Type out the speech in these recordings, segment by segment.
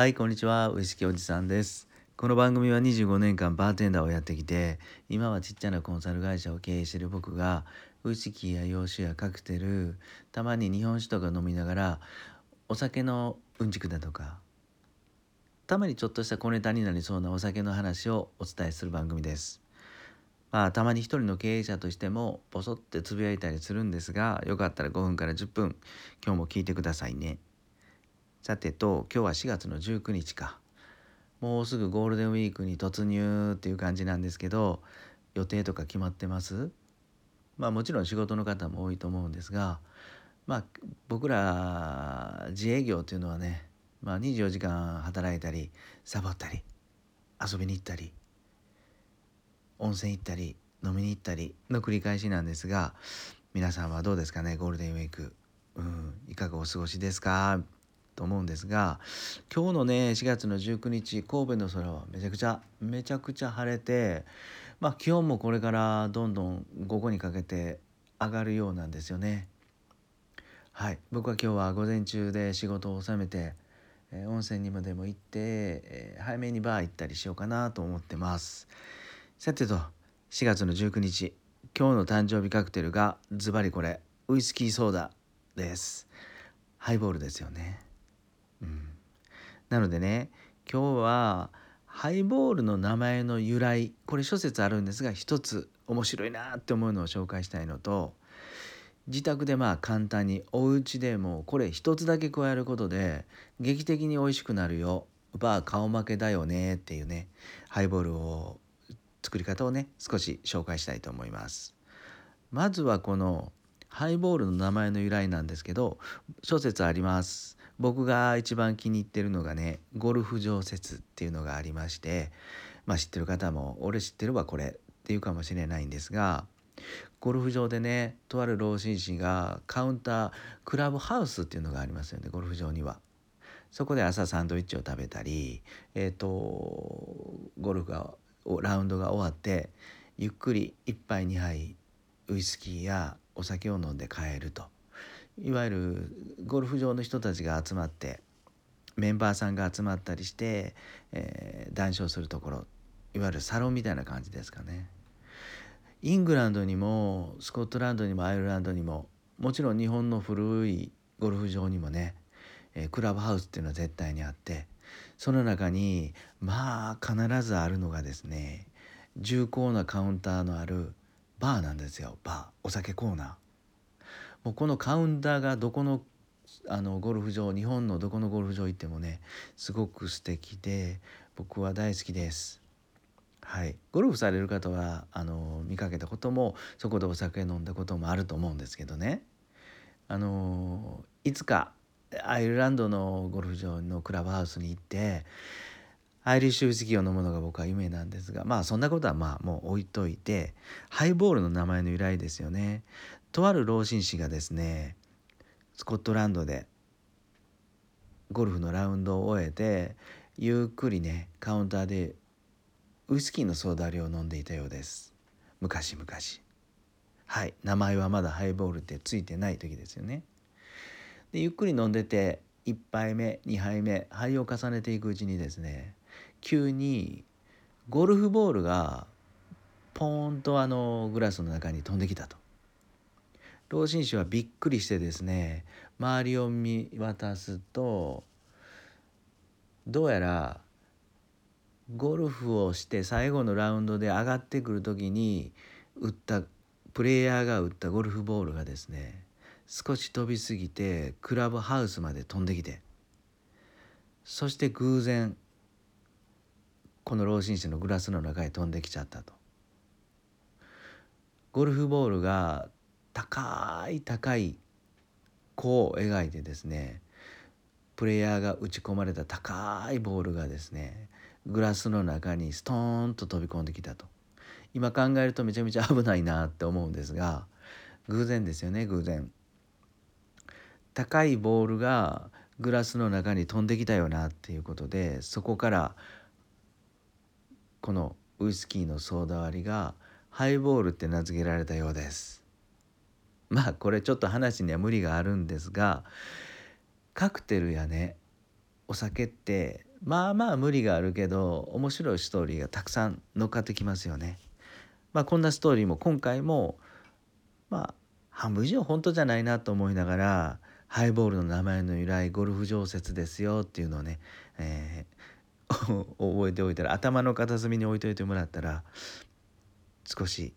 はい、こんにちは。ウイスキーおじさんです。この番組は25年間バーテンダーをやってきて、今はちっちゃなコンサル会社を経営している僕が、ウイスキーや洋酒やカクテル、たまに日本酒とか飲みながら、お酒のうんちくだとか、たまにちょっとした小ネタになりそうなお酒の話をお伝えする番組です。まあ、たまに一人の経営者としても、ボソってつぶやいたりするんですが、よかったら5分から10分、今日も聞いてくださいね。さてと今日は4月の19日か。もうすぐゴールデンウィークに突入っていう感じなんですけど予定とか決まってます？まあもちろん仕事の方も多いと思うんですがまあ僕ら自営業っていうのはね、まあ、24時間働いたりサボったり遊びに行ったり温泉行ったり飲みに行ったりの繰り返しなんですが皆さんはどうですかねゴールデンウィーク、うん、いかがお過ごしですか？と思うんですが今日のね4月の19日神戸の空はめちゃくちゃめちゃくちゃ晴れてまあ気温もこれからどんどん午後にかけて上がるようなんですよね。はい僕は今日は午前中で仕事を収めて、えー温泉にまでも行って、えー早めにバー行ったりしようかなと思ってます。さてと4月の19日今日の誕生日カクテルがズバリこれウイスキーソーダです。ハイボールですよね。なのでね今日はハイボールの名前の由来これ諸説あるんですが一つ面白いなって思うのを紹介したいのと自宅でまあ簡単にお家でもこれ一つだけ加えることで劇的に美味しくなるよバー顔負けだよねっていうねハイボールを作り方をね少し紹介したいと思います。まずはこのハイボールの名前の由来なんですけど諸説あります。僕が一番気に入ってるのがねゴルフ場説っていうのがありましてまあ知ってる方も俺知ってるわこれっていうかもしれないんですがゴルフ場でねとある老紳士がカウンタークラブハウスっていうのがありますよねゴルフ場には。そこで朝サンドイッチを食べたりえっ、とゴルフがラウンドが終わってゆっくり1杯2杯ウイスキーやお酒を飲んで帰ると。いわゆるゴルフ場の人たちが集まってメンバーさんが集まったりして、えー談笑するところいわゆるサロンみたいな感じですかね。イングランドにもスコットランドにもアイルランドにももちろん日本の古いゴルフ場にもね、えークラブハウスっていうのは絶対にあってその中にまあ必ずあるのがですね重厚なカウンターのあるバーなんですよバーお酒コーナー。もうこのカウンターがどこのあのゴルフ場日本のどこのゴルフ場行ってもねすごく素敵で僕は大好きです。はい、ゴルフされる方はあの見かけたこともそこでお酒飲んだこともあると思うんですけどねあのいつかアイルランドのゴルフ場のクラブハウスに行ってアイリッシュウイスキーを飲むのが僕は夢なんですがまあそんなことはまあもう置いといてハイボールの名前の由来ですよね。とある老紳士がですねスコットランドでゴルフのラウンドを終えてゆっくりねカウンターでウイスキーのソーダ割を飲んでいたようです。昔々。はい名前はまだハイボールってついてない時ですよね。でゆっくり飲んでて1杯目2杯目杯を重ねていくうちにですね急にゴルフボールがポーンとあのグラスの中に飛んできたと。老紳士はびっくりしてですね周りを見渡すとどうやらゴルフをして最後のラウンドで上がってくる時に打ったプレイヤーが打ったゴルフボールがですね少し飛びすぎてクラブハウスまで飛んできてそして偶然この老紳士のグラスの中へ飛んできちゃったと。ゴルフボールが高い高い弧を描いてですねプレイヤーが打ち込まれた高いボールがですねグラスの中にストーンと飛び込んできたと。今考えるとめちゃめちゃ危ないなって思うんですが偶然ですよね偶然。高いボールがグラスの中に飛んできたよなっていうことでそこからこのウイスキーのソーダ割りがハイボールって名付けられたようです。まあこれちょっと話には無理があるんですがカクテルやねお酒ってまあまあ無理があるけど面白いストーリーがたくさん乗っかってきますよね。まあこんなストーリーも今回もまあ半分以上本当じゃないなと思いながらハイボールの名前の由来ゴルフ常設ですよっていうのをね、えー、覚えておいたら頭の片隅に置いといてもらったら少し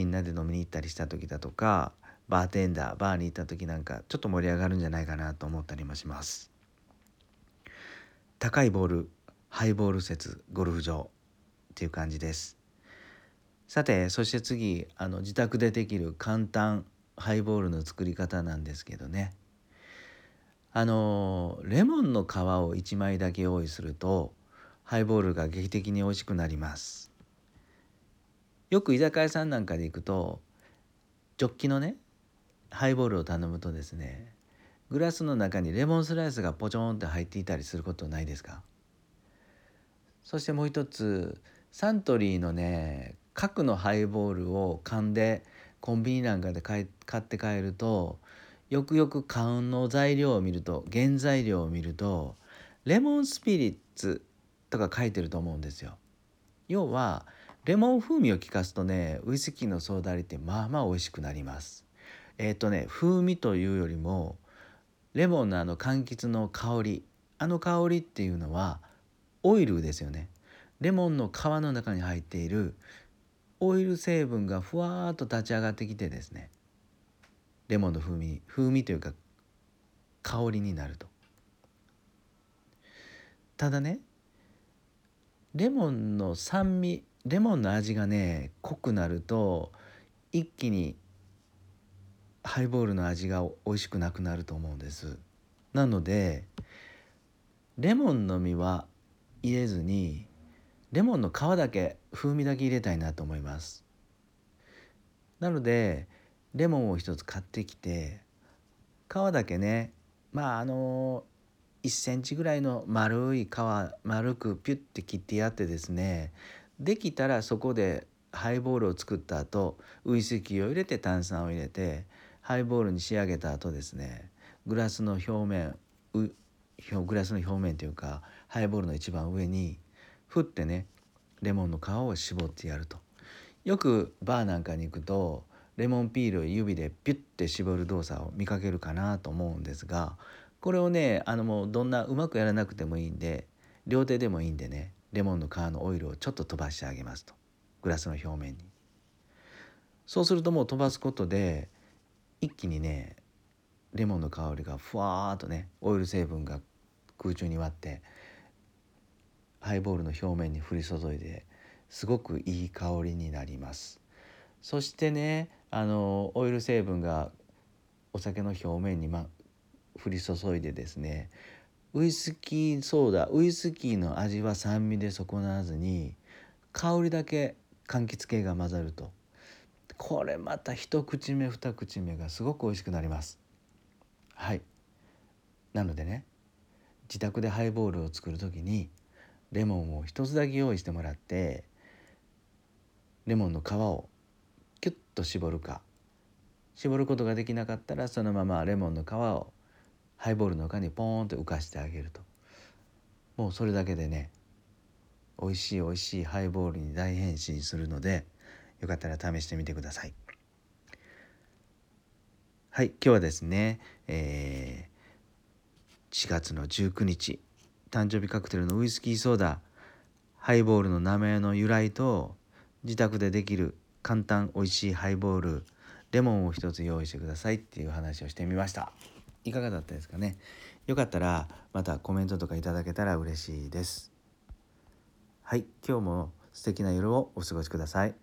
みんなで飲みに行ったりした時だとかバーテンダーバーに行った時なんかちょっと盛り上がるんじゃないかなと思ったりもします。高いボールハイボール説ゴルフ場っていう感じです。さてそして次あの自宅でできる簡単ハイボールの作り方なんですけどね。あのレモンの皮を1枚だけ用意するとハイボールが劇的に美味しくなります。よく居酒屋さんなんかで行くとジョッキのねハイボールを頼むとですねグラスの中にレモンスライスがポチョンって入っていたりすることないですか？そしてもう一つサントリーのね角のハイボールを缶でコンビニなんかで買って帰るとよくよく缶の材料を見ると原材料を見るとレモンスピリッツとか書いてると思うんですよ。要はレモン風味を効かすとねウイスキーのソーダ割りってまあまあ美味しくなります。えっ、ー、とね風味というよりもレモンのあの柑橘の香りあの香りっていうのはオイルですよね。レモンの皮の中に入っているオイル成分がふわっと立ち上がってきてですねレモンの風味風味というか香りになるとただねレモンの酸味レモンの味がね濃くなると一気にハイボールの味が美味しくなくなると思うんです。なのでレモンの実は入れずにレモンの皮だけ風味だけ入れたいなと思います。なのでレモンを一つ買ってきて皮だけねまああの1センチぐらいの丸い皮丸くピュッて切ってやってですねできたらそこでハイボールを作った後ウイスキーを入れて炭酸を入れてハイボールに仕上げた後ですねグラスの表面グラスの表面というかハイボールの一番上に振ってねレモンの皮を絞ってやると。よくバーなんかに行くとレモンピールを指でピュッて絞る動作を見かけるかなと思うんですがこれをねあのもうどんなうまくやらなくてもいいんで両手でもいいんでねレモンの皮のオイルをちょっと飛ばしてあげますと。グラスの表面に。そうするともう飛ばすことで一気にねレモンの香りがふわーっとねオイル成分が空中に割ってハイボールの表面に降り注いですごくいい香りになります。そしてねあのオイル成分がお酒の表面に、ま、降り注いでですねウイスキーソーダウイスキーの味は酸味で損なわずに香りだけ柑橘系が混ざると。これまた一口目二口目がすごく美味しくなります。はい。なのでね自宅でハイボールを作る時にレモンを一つだけ用意してもらってレモンの皮をキュッと絞るか。絞ることができなかったらそのままレモンの皮をハイボールの中にポーンと浮かしてあげると。もうそれだけでね美味しい美味しいハイボールに大変身するのでよかったら試してみてください。はい今日はですね、えー、4月の19日誕生日カクテルのウイスキーソーダハイボールの名前の由来と自宅でできる簡単美味しいハイボールレモンを一つ用意してくださいっていう話をしてみました。いかがだったですかね？よかったらまたコメントとかいただけたら嬉しいです。はい今日も素敵な夜をお過ごしください。